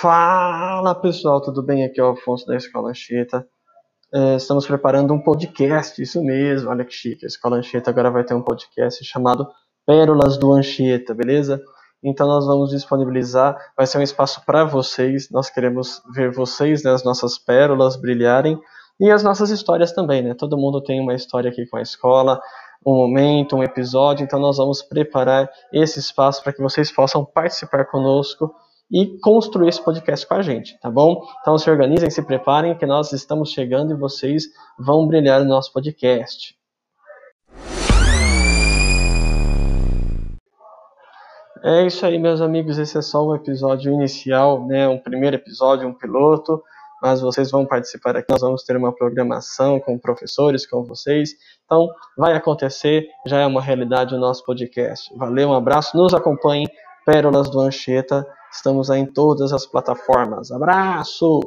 Fala pessoal, tudo bem? Aqui é o Afonso da Escola Anchieta. É, estamos preparando um podcast, isso mesmo, olha que chique. A Escola Anchieta agora vai ter um podcast chamado Pérolas do Anchieta, beleza? Então nós vamos disponibilizar, vai ser um espaço para vocês. Nós queremos ver vocês, né, as nossas pérolas brilharem e as nossas histórias também, né? Todo mundo tem uma história aqui com a escola, um momento, um episódio, então nós vamos preparar esse espaço para que vocês possam participar conosco e construir esse podcast com a gente, tá bom? Então se organizem, se preparem, que nós estamos chegando e vocês vão brilhar no nosso podcast. É isso aí, meus amigos. Esse é só o episódio inicial, né? Um primeiro episódio, um piloto. Mas vocês vão participar aqui. Nós vamos ter uma programação com professores, com vocês. Então, vai acontecer. Já é uma realidade o nosso podcast. Valeu, um abraço. Nos acompanhem. Pérolas do Anchieta Estamos aí em todas as plataformas. Abraço!